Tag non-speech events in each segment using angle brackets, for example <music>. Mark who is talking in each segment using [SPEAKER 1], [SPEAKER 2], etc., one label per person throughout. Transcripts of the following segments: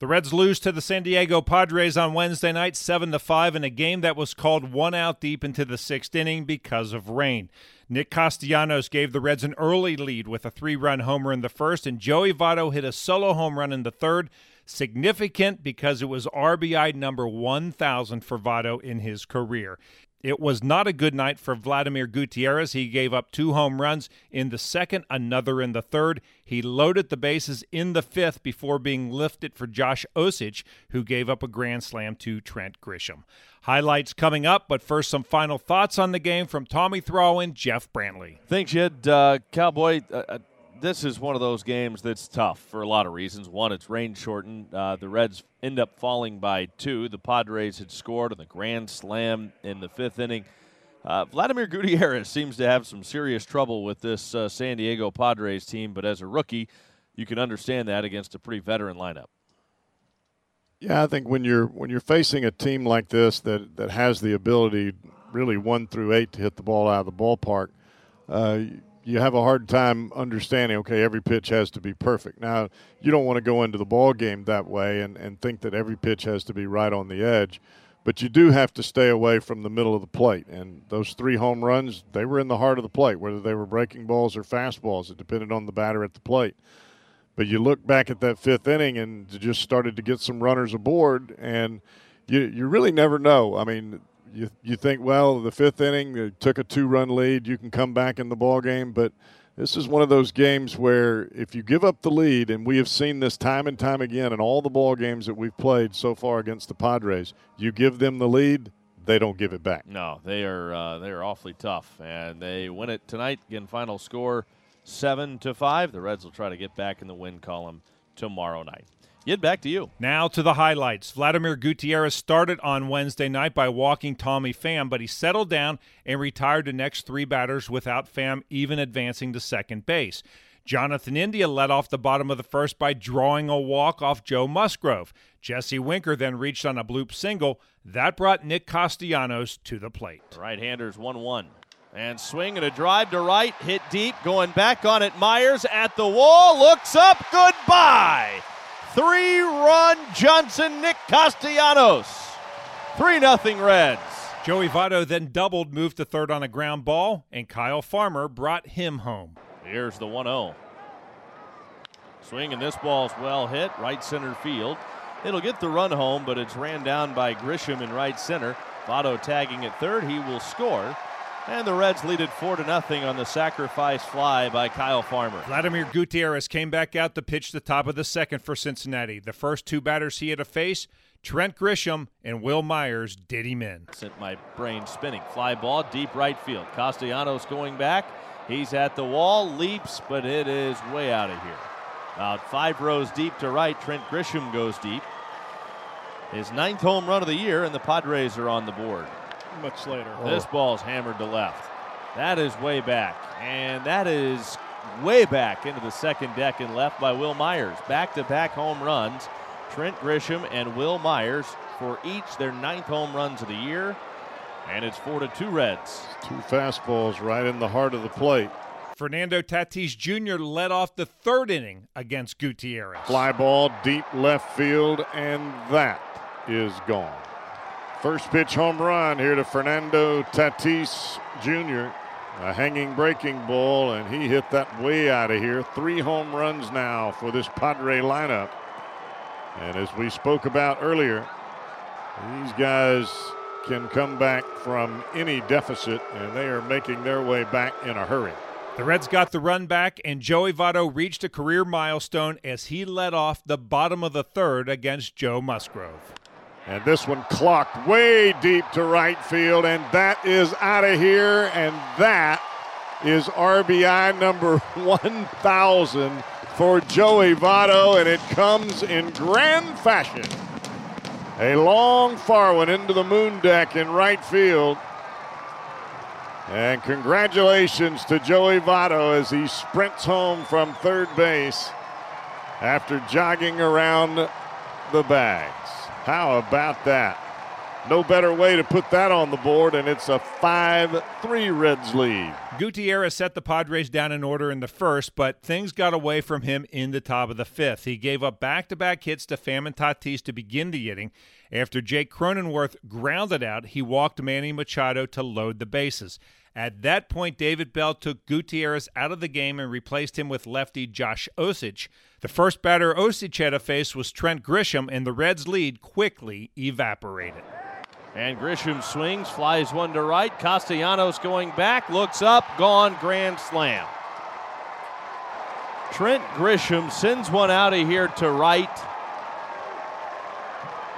[SPEAKER 1] The Reds lose to the San Diego Padres on Wednesday night 7 to 5 in a game that was called one out deep into the 6th inning because of rain. Nick Castellanos gave the Reds an early lead with a 3-run homer in the first and Joey Votto hit a solo home run in the third, significant because it was RBI number 1000 for Votto in his career. It was not a good night for Vladimir Gutierrez. He gave up two home runs in the second, another in the third. He loaded the bases in the fifth before being lifted for Josh Osich, who gave up a grand slam to Trent Grisham. Highlights coming up, but first, some final thoughts on the game from Tommy Thrall and Jeff Brantley.
[SPEAKER 2] Thanks, Jed. Uh, Cowboy, uh, uh this is one of those games that's tough for a lot of reasons. One, it's rain shortened. Uh, the Reds end up falling by two. The Padres had scored on the grand slam in the fifth inning. Uh, Vladimir Gutierrez seems to have some serious trouble with this uh, San Diego Padres team, but as a rookie, you can understand that against a pretty veteran lineup.
[SPEAKER 3] Yeah, I think when you're when you're facing a team like this that that has the ability, really one through eight, to hit the ball out of the ballpark, uh, you have a hard time understanding okay every pitch has to be perfect. Now you don't want to go into the ball game that way and, and think that every pitch has to be right on the edge but you do have to stay away from the middle of the plate. And those three home runs they were in the heart of the plate whether they were breaking balls or fastballs it depended on the batter at the plate. But you look back at that fifth inning and just started to get some runners aboard and you, you really never know. I mean you you think, well, the fifth inning they took a two-run lead, you can come back in the ball game, but this is one of those games where if you give up the lead, and we have seen this time and time again in all the ball games that we've played so far against the Padres, you give them the lead, they don't give it back.
[SPEAKER 2] No, they are uh, they are awfully tough, and they win it tonight. Again, final score seven to five. The Reds will try to get back in the win column tomorrow night. Yid, back to you.
[SPEAKER 1] Now to the highlights. Vladimir Gutierrez started on Wednesday night by walking Tommy Pham, but he settled down and retired the next three batters without Pham even advancing to second base. Jonathan India led off the bottom of the first by drawing a walk off Joe Musgrove. Jesse Winker then reached on a bloop single. That brought Nick Castellanos to the plate.
[SPEAKER 2] Right handers 1 1. And swing and a drive to right, hit deep, going back on it. Myers at the wall, looks up, goodbye. Three run Johnson Nick Castellanos. 3 0 Reds.
[SPEAKER 1] Joey Votto then doubled, moved to third on a ground ball, and Kyle Farmer brought him home.
[SPEAKER 2] Here's the 1 0. Swing, and this ball's well hit, right center field. It'll get the run home, but it's ran down by Grisham in right center. Votto tagging at third. He will score. And the Reds lead it 4 to nothing on the sacrifice fly by Kyle Farmer.
[SPEAKER 1] Vladimir Gutierrez came back out to pitch the top of the second for Cincinnati. The first two batters he had to face, Trent Grisham and Wil Myers, did him in.
[SPEAKER 2] Sent my brain spinning. Fly ball, deep right field. Castellanos going back. He's at the wall, leaps, but it is way out of here. About five rows deep to right, Trent Grisham goes deep. His ninth home run of the year, and the Padres are on the board
[SPEAKER 4] much later. Oh.
[SPEAKER 2] This ball's hammered to left. That is way back. And that is way back into the second deck and left by Wil Myers. Back to back home runs. Trent Grisham and Wil Myers for each their ninth home runs of the year. And it's four to two Reds.
[SPEAKER 3] Two fastballs right in the heart of the plate.
[SPEAKER 1] Fernando Tatis Jr. led off the third inning against Gutierrez.
[SPEAKER 3] Fly ball deep left field, and that is gone. First pitch home run here to Fernando Tatis Jr. A hanging breaking ball, and he hit that way out of here. Three home runs now for this Padre lineup. And as we spoke about earlier, these guys can come back from any deficit, and they are making their way back in a hurry.
[SPEAKER 1] The Reds got the run back, and Joey Votto reached a career milestone as he led off the bottom of the third against Joe Musgrove.
[SPEAKER 3] And this one clocked way deep to right field, and that is out of here. And that is RBI number <laughs> 1,000 for Joey Votto, and it comes in grand fashion. A long far one into the moon deck in right field. And congratulations to Joey Votto as he sprints home from third base after jogging around the bag. How about that? No better way to put that on the board, and it's a 5 3 Reds lead.
[SPEAKER 1] Gutierrez set the Padres down in order in the first, but things got away from him in the top of the fifth. He gave up back to back hits to and Tatis to begin the inning. After Jake Cronenworth grounded out, he walked Manny Machado to load the bases. At that point, David Bell took Gutierrez out of the game and replaced him with lefty Josh Osich. The first batter Osich had to face was Trent Grisham, and the Reds' lead quickly evaporated.
[SPEAKER 2] And Grisham swings, flies one to right. Castellanos going back, looks up, gone, grand slam. Trent Grisham sends one out of here to right.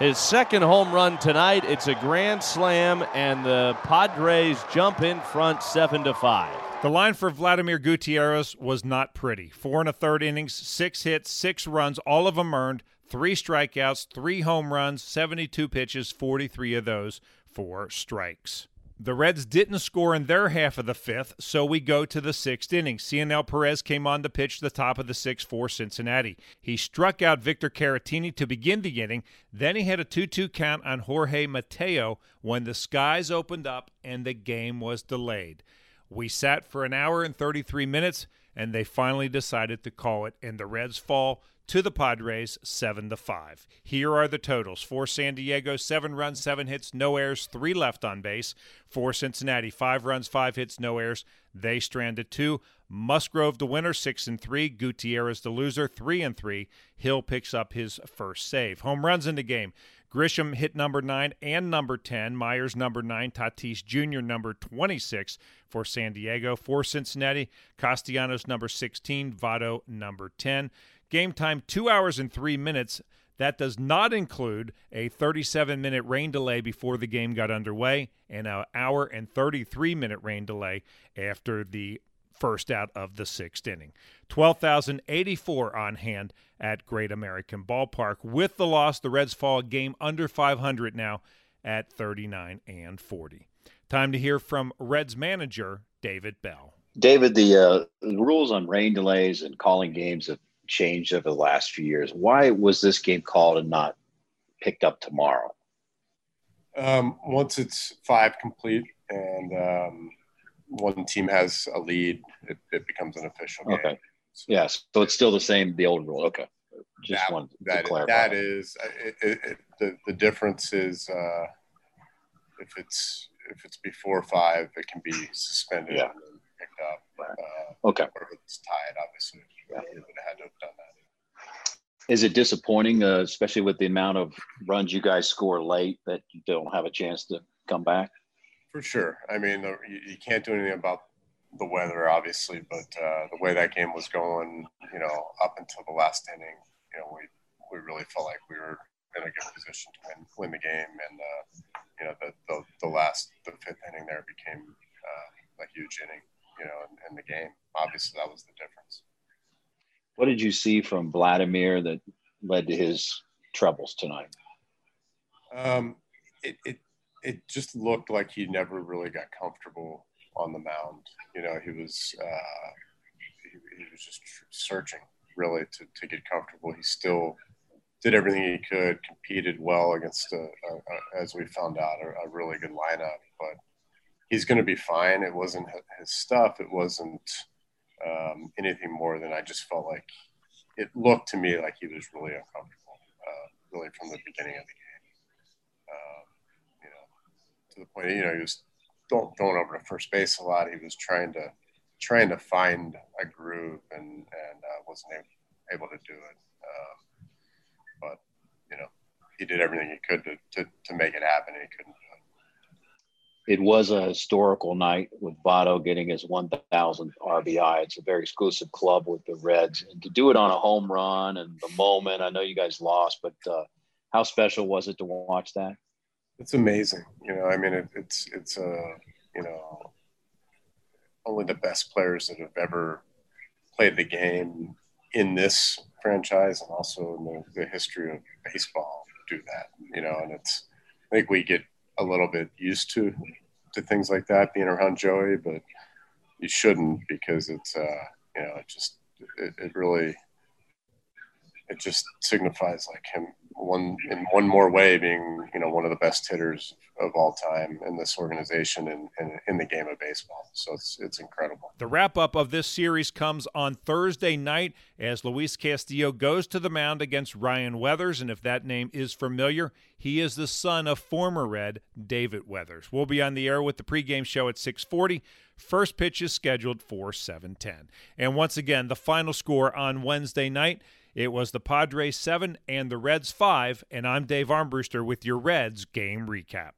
[SPEAKER 2] His second home run tonight. It's a grand slam, and the Padres jump in front seven to five.
[SPEAKER 1] The line for Vladimir Gutierrez was not pretty. Four and a third innings, six hits, six runs, all of them earned, three strikeouts, three home runs, 72 pitches, 43 of those for strikes. The Reds didn't score in their half of the fifth, so we go to the sixth inning. Cionel Perez came on to pitch the top of the sixth for Cincinnati. He struck out Victor Caratini to begin the inning. Then he had a 2 2 count on Jorge Mateo when the skies opened up and the game was delayed. We sat for an hour and 33 minutes, and they finally decided to call it, and the Reds fall to the Padres 7 to 5. Here are the totals. For San Diego, 7 runs, 7 hits, no errors, 3 left on base. For Cincinnati, 5 runs, 5 hits, no errors. They stranded 2. Musgrove the winner, 6 and 3. Gutierrez the loser, 3 and 3. Hill picks up his first save. Home runs in the game. Grisham hit number 9 and number 10. Myers number 9. Tatis Jr. number 26 for San Diego. For Cincinnati, Castellanos number 16. Votto number 10. Game time, two hours and three minutes. That does not include a 37 minute rain delay before the game got underway and an hour and 33 minute rain delay after the first out of the sixth inning. 12,084 on hand at Great American Ballpark. With the loss, the Reds fall a game under 500 now at 39 and 40. Time to hear from Reds manager David Bell.
[SPEAKER 4] David, the, uh, rules on rain delays and calling games have changed over the last few years. Why was this game called and not picked up tomorrow?
[SPEAKER 5] Um, once it's five complete and um, one team has a lead, it, it becomes an official game.
[SPEAKER 4] Okay. Yes. So it's still the same, the old rule. Okay. Just
[SPEAKER 5] that,
[SPEAKER 4] one
[SPEAKER 5] that, that is uh, it, it, it, the, the difference is uh, if it's if it's before five, it can be suspended
[SPEAKER 4] Yeah.
[SPEAKER 5] and picked up.
[SPEAKER 4] Right.
[SPEAKER 5] Uh,
[SPEAKER 4] Okay.
[SPEAKER 5] or if it's tied, obviously, would have had to have done that.
[SPEAKER 4] Is it disappointing, uh, especially with the amount of runs you guys score late, that you don't have a chance to come back?
[SPEAKER 5] For sure. I mean, the, you, you can't do anything about the weather, obviously, but uh, the way that game was going, you know, up until the last inning, you know, we we really felt like we were in a good position to win, win the game, and uh, you know, the, the the last the fifth inning there became uh, a huge inning, you know, in, in the game. Obviously, that was the difference.
[SPEAKER 4] What did you see from Vladimir that led to his troubles tonight?
[SPEAKER 5] Um, it, it it just looked like he never really got comfortable on the mound. You know, he was uh, he, he was just searching really to, to get comfortable. He still did everything he could, competed well against, a, a, a, as we found out, a really good lineup. But he's going to be fine. It wasn't his stuff. It wasn't um, anything more than I just felt like it looked to me like he was really uncomfortable, uh, really from the beginning of the game. Um, you know, to the point, you know, he was throwing throwing over to first base a lot. He was trying to trying to find a groove and and uh, wasn't able, to do it. Um, but you know, he did everything he could to, to, to make it happen. And he couldn't.
[SPEAKER 4] It was a historical night with Votto getting his 1,000th RBI. It's a very exclusive club with the Reds. And to do it on a home run and the moment, I know you guys lost, but uh, how special was it to watch that?
[SPEAKER 5] It's amazing. You know, I mean, it, it's it's uh, you know, only the best players that have ever played the game in this franchise and also in the, the history of baseball do that. You know, and it's I think we get a little bit used to to things like that being around Joey, but you shouldn't because it's uh, you know, it just it, it really it just signifies like him one in one more way being you know one of the best hitters of all time in this organization and, and, in the game of baseball. So it's it's incredible.
[SPEAKER 1] The wrap up of this series comes on Thursday night as Luis Castillo goes to the mound against Ryan Weathers, and if that name is familiar, he is the son of former Red David Weathers. We'll be on the air with the pregame show at 640. First pitch is scheduled for 710. And once again, the final score on Wednesday night. It was the Padres 7 and the Reds 5, and I'm Dave Armbruster with your Reds game recap.